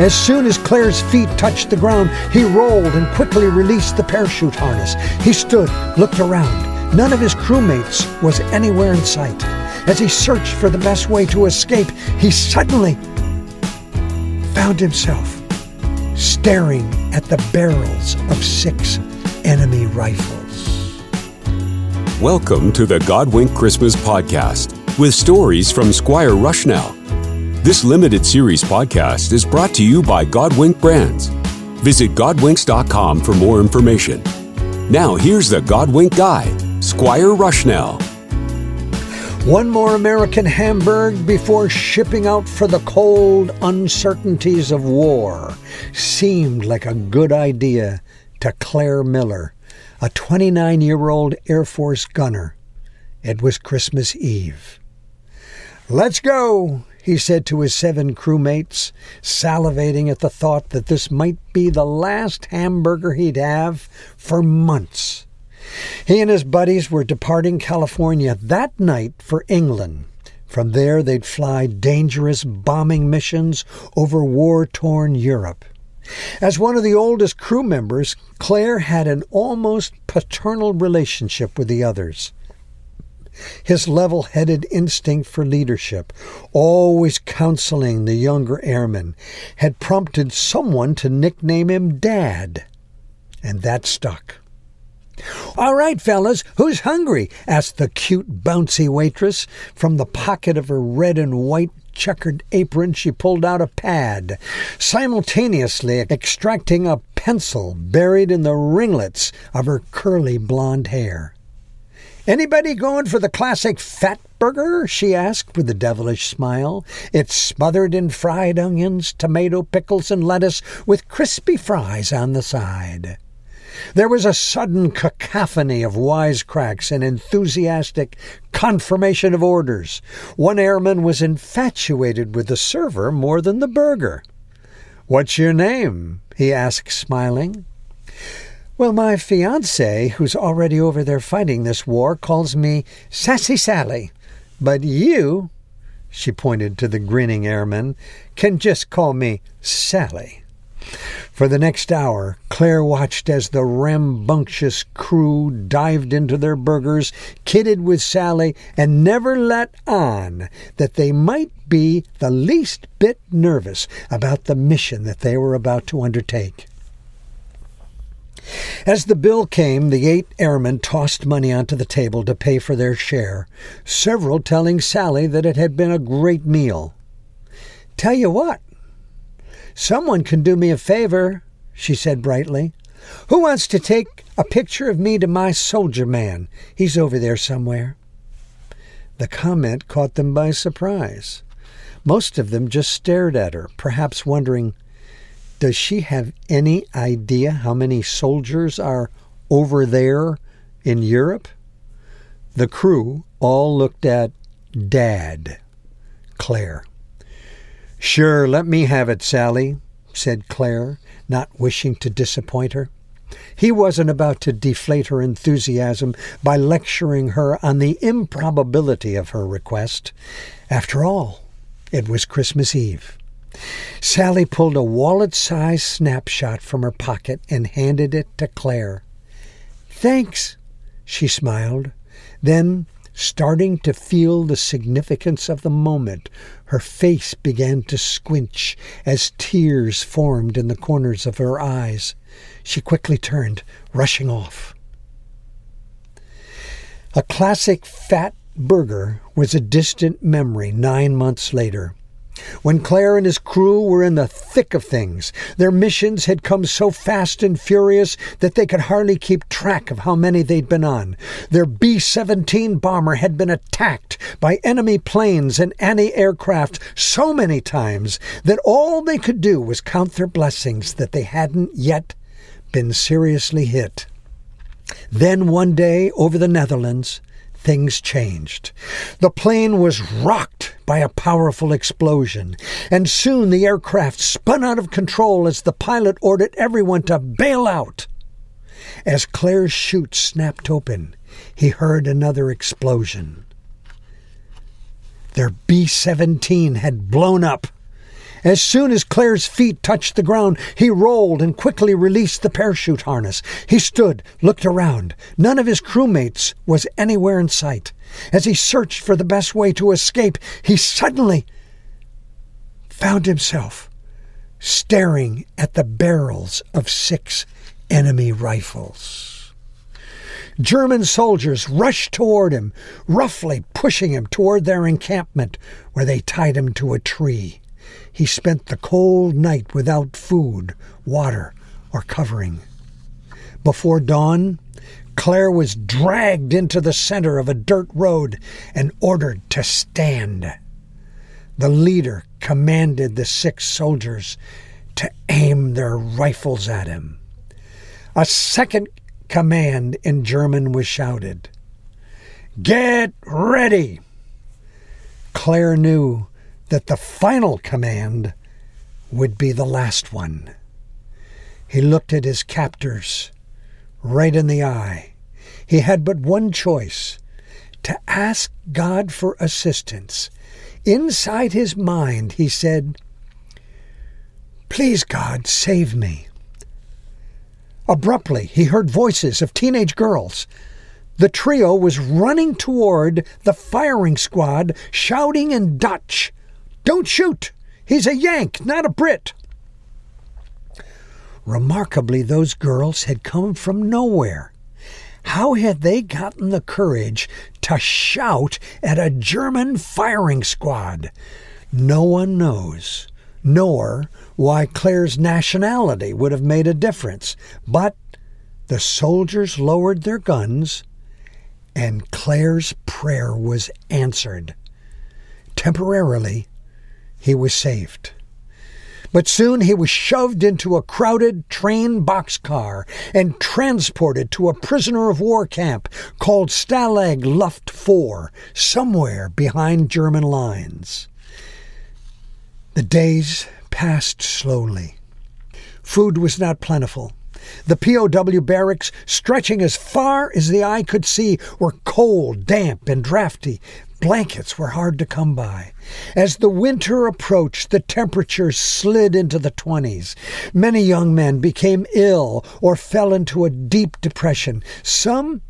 As soon as Claire's feet touched the ground, he rolled and quickly released the parachute harness. He stood, looked around. None of his crewmates was anywhere in sight. As he searched for the best way to escape, he suddenly found himself staring at the barrels of six enemy rifles. Welcome to the Godwink Christmas Podcast with stories from Squire Rushnell. This limited series podcast is brought to you by Godwink Brands. Visit Godwinks.com for more information. Now, here's the Godwink Guy, Squire Rushnell. One more American Hamburg before shipping out for the cold uncertainties of war seemed like a good idea to Claire Miller, a 29 year old Air Force gunner. It was Christmas Eve. Let's go, he said to his seven crewmates, salivating at the thought that this might be the last hamburger he'd have for months. He and his buddies were departing California that night for England. From there, they'd fly dangerous bombing missions over war torn Europe. As one of the oldest crew members, Claire had an almost paternal relationship with the others. His level headed instinct for leadership, always counseling the younger airmen, had prompted someone to nickname him Dad. And that stuck. All right, fellas, who's hungry? asked the cute, bouncy waitress. From the pocket of her red and white checkered apron, she pulled out a pad, simultaneously extracting a pencil buried in the ringlets of her curly blonde hair. Anybody going for the classic fat burger? she asked with a devilish smile. It's smothered in fried onions, tomato, pickles, and lettuce with crispy fries on the side. There was a sudden cacophony of wisecracks and enthusiastic confirmation of orders. One airman was infatuated with the server more than the burger. What's your name? he asked, smiling. Well, my fiance, who's already over there fighting this war, calls me Sassy Sally. But you, she pointed to the grinning airman, can just call me Sally. For the next hour, Claire watched as the rambunctious crew dived into their burgers, kidded with Sally, and never let on that they might be the least bit nervous about the mission that they were about to undertake. As the bill came, the eight airmen tossed money onto the table to pay for their share, several telling Sally that it had been a great meal. Tell you what, someone can do me a favor, she said brightly. Who wants to take a picture of me to my soldier man? He's over there somewhere. The comment caught them by surprise. Most of them just stared at her, perhaps wondering does she have any idea how many soldiers are over there in Europe? The crew all looked at Dad, Claire. Sure, let me have it, Sally, said Claire, not wishing to disappoint her. He wasn't about to deflate her enthusiasm by lecturing her on the improbability of her request. After all, it was Christmas Eve. Sally pulled a wallet sized snapshot from her pocket and handed it to Claire. Thanks, she smiled. Then, starting to feel the significance of the moment, her face began to squinch as tears formed in the corners of her eyes. She quickly turned, rushing off. A classic fat burger was a distant memory nine months later. When Claire and his crew were in the thick of things, their missions had come so fast and furious that they could hardly keep track of how many they'd been on. Their B 17 bomber had been attacked by enemy planes and anti aircraft so many times that all they could do was count their blessings that they hadn't yet been seriously hit. Then one day over the Netherlands, things changed. The plane was rocked by a powerful explosion, and soon the aircraft spun out of control as the pilot ordered everyone to bail out. As Claire's chute snapped open, he heard another explosion. Their B 17 had blown up, As soon as Claire's feet touched the ground, he rolled and quickly released the parachute harness. He stood, looked around. None of his crewmates was anywhere in sight. As he searched for the best way to escape, he suddenly found himself staring at the barrels of six enemy rifles. German soldiers rushed toward him, roughly pushing him toward their encampment, where they tied him to a tree. He spent the cold night without food, water, or covering. Before dawn, Claire was dragged into the center of a dirt road and ordered to stand. The leader commanded the six soldiers to aim their rifles at him. A second command in German was shouted Get ready! Claire knew that the final command would be the last one. He looked at his captors right in the eye. He had but one choice to ask God for assistance. Inside his mind, he said, Please, God, save me. Abruptly, he heard voices of teenage girls. The trio was running toward the firing squad, shouting in Dutch, Don't shoot! He's a Yank, not a Brit! Remarkably, those girls had come from nowhere. How had they gotten the courage to shout at a German firing squad? No one knows, nor why Claire's nationality would have made a difference. But the soldiers lowered their guns, and Claire's prayer was answered. Temporarily, he was saved. But soon he was shoved into a crowded train boxcar and transported to a prisoner of war camp called Stalag Luft IV, somewhere behind German lines. The days passed slowly. Food was not plentiful. The POW barracks, stretching as far as the eye could see, were cold, damp, and drafty. Blankets were hard to come by. As the winter approached, the temperatures slid into the 20s. Many young men became ill or fell into a deep depression. Some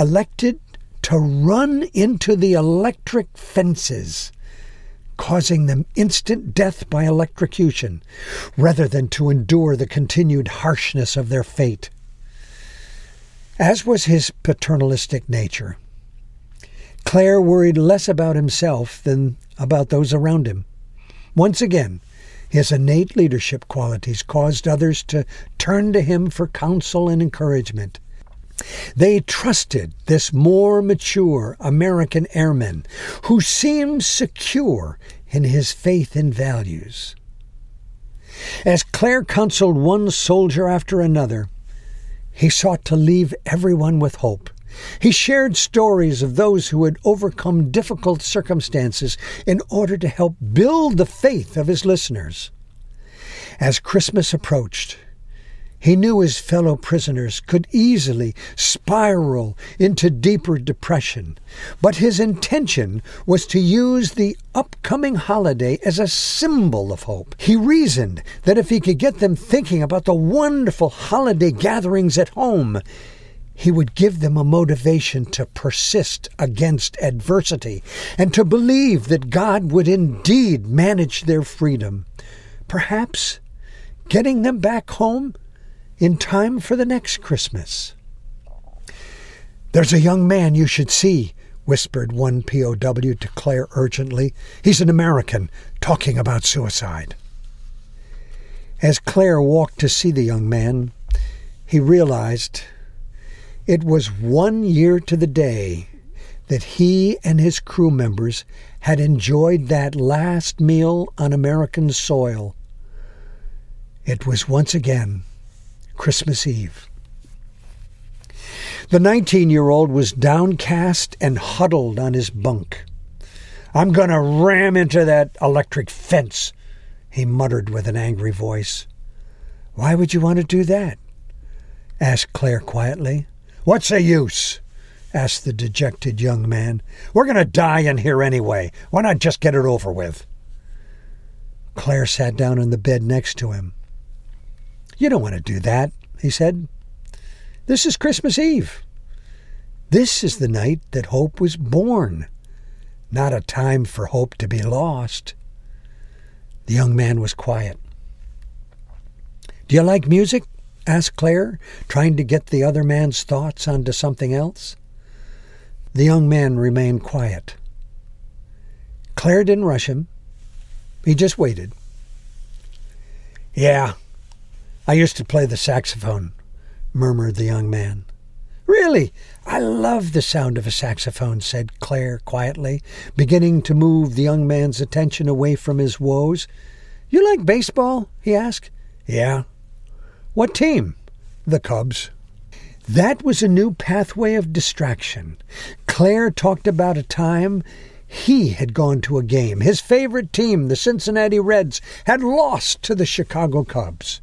elected to run into the electric fences causing them instant death by electrocution, rather than to endure the continued harshness of their fate. As was his paternalistic nature, Claire worried less about himself than about those around him. Once again, his innate leadership qualities caused others to turn to him for counsel and encouragement. They trusted this more mature American airman who seemed secure in his faith and values. As Claire counseled one soldier after another, he sought to leave everyone with hope. He shared stories of those who had overcome difficult circumstances in order to help build the faith of his listeners. As Christmas approached, he knew his fellow prisoners could easily spiral into deeper depression, but his intention was to use the upcoming holiday as a symbol of hope. He reasoned that if he could get them thinking about the wonderful holiday gatherings at home, he would give them a motivation to persist against adversity and to believe that God would indeed manage their freedom. Perhaps getting them back home in time for the next Christmas. There's a young man you should see, whispered one POW to Claire urgently. He's an American, talking about suicide. As Claire walked to see the young man, he realized it was one year to the day that he and his crew members had enjoyed that last meal on American soil. It was once again Christmas Eve. The 19 year old was downcast and huddled on his bunk. I'm going to ram into that electric fence, he muttered with an angry voice. Why would you want to do that? asked Claire quietly. What's the use? asked the dejected young man. We're going to die in here anyway. Why not just get it over with? Claire sat down on the bed next to him. You don't want to do that, he said. This is Christmas Eve. This is the night that hope was born, not a time for hope to be lost. The young man was quiet. Do you like music? Asked Claire, trying to get the other man's thoughts onto something else. The young man remained quiet. Claire didn't rush him. He just waited. Yeah, I used to play the saxophone, murmured the young man. Really, I love the sound of a saxophone, said Claire quietly, beginning to move the young man's attention away from his woes. You like baseball? he asked. Yeah, what team? The Cubs. That was a new pathway of distraction. Claire talked about a time he had gone to a game. His favorite team, the Cincinnati Reds, had lost to the Chicago Cubs.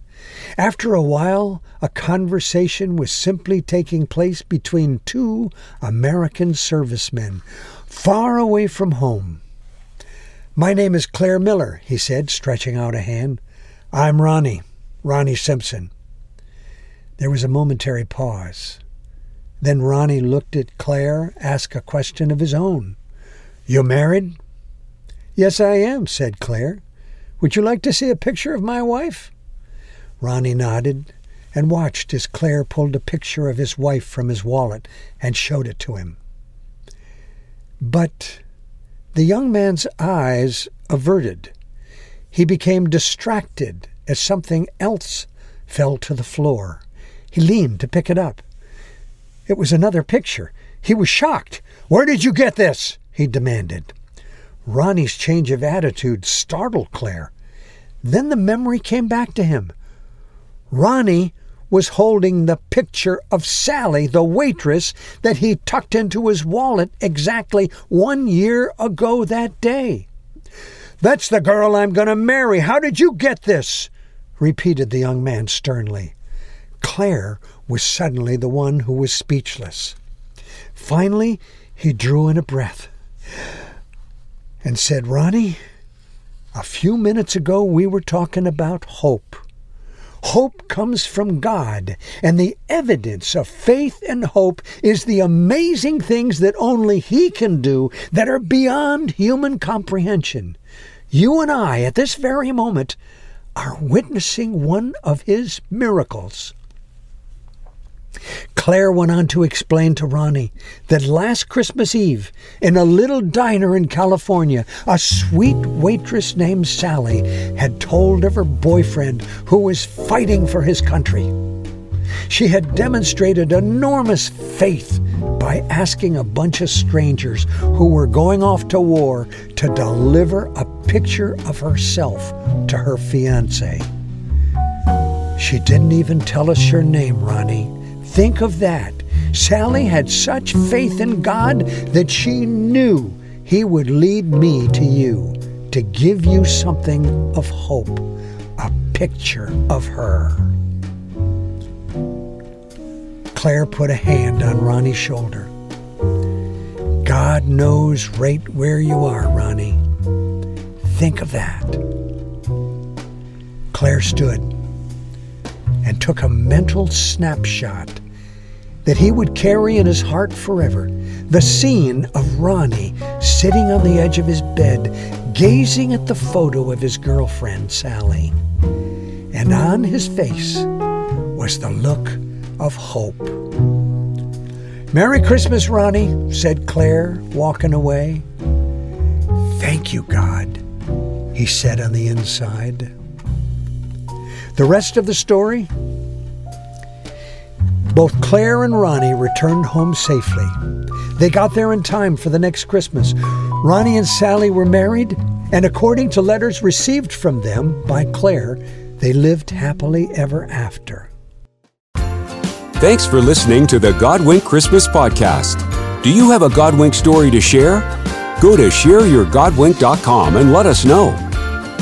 After a while, a conversation was simply taking place between two American servicemen, far away from home. My name is Claire Miller, he said, stretching out a hand. I'm Ronnie, Ronnie Simpson. There was a momentary pause. Then Ronnie looked at Claire, asked a question of his own. You married? Yes, I am, said Claire. Would you like to see a picture of my wife? Ronnie nodded and watched as Claire pulled a picture of his wife from his wallet and showed it to him. But the young man's eyes averted. He became distracted as something else fell to the floor. He leaned to pick it up. It was another picture. He was shocked. Where did you get this? he demanded. Ronnie's change of attitude startled Claire. Then the memory came back to him. Ronnie was holding the picture of Sally, the waitress, that he tucked into his wallet exactly one year ago that day. That's the girl I'm going to marry. How did you get this? repeated the young man sternly. Claire was suddenly the one who was speechless. Finally, he drew in a breath and said, Ronnie, a few minutes ago we were talking about hope. Hope comes from God, and the evidence of faith and hope is the amazing things that only He can do that are beyond human comprehension. You and I, at this very moment, are witnessing one of His miracles. Claire went on to explain to Ronnie that last Christmas Eve, in a little diner in California, a sweet waitress named Sally had told of her boyfriend who was fighting for his country. She had demonstrated enormous faith by asking a bunch of strangers who were going off to war to deliver a picture of herself to her fiance. She didn't even tell us your name, Ronnie. Think of that. Sally had such faith in God that she knew He would lead me to you to give you something of hope, a picture of her. Claire put a hand on Ronnie's shoulder. God knows right where you are, Ronnie. Think of that. Claire stood and took a mental snapshot that he would carry in his heart forever the scene of Ronnie sitting on the edge of his bed, gazing at the photo of his girlfriend, Sally. And on his face was the look of hope. Merry Christmas, Ronnie, said Claire, walking away. Thank you, God, he said on the inside. The rest of the story both Claire and Ronnie returned home safely. They got there in time for the next Christmas. Ronnie and Sally were married, and according to letters received from them by Claire, they lived happily ever after. Thanks for listening to the Godwink Christmas Podcast. Do you have a Godwink story to share? Go to shareyourgodwink.com and let us know.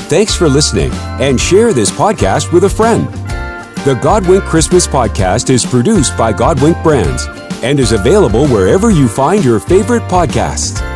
Thanks for listening and share this podcast with a friend. The Godwink Christmas podcast is produced by Godwink Brands and is available wherever you find your favorite podcasts.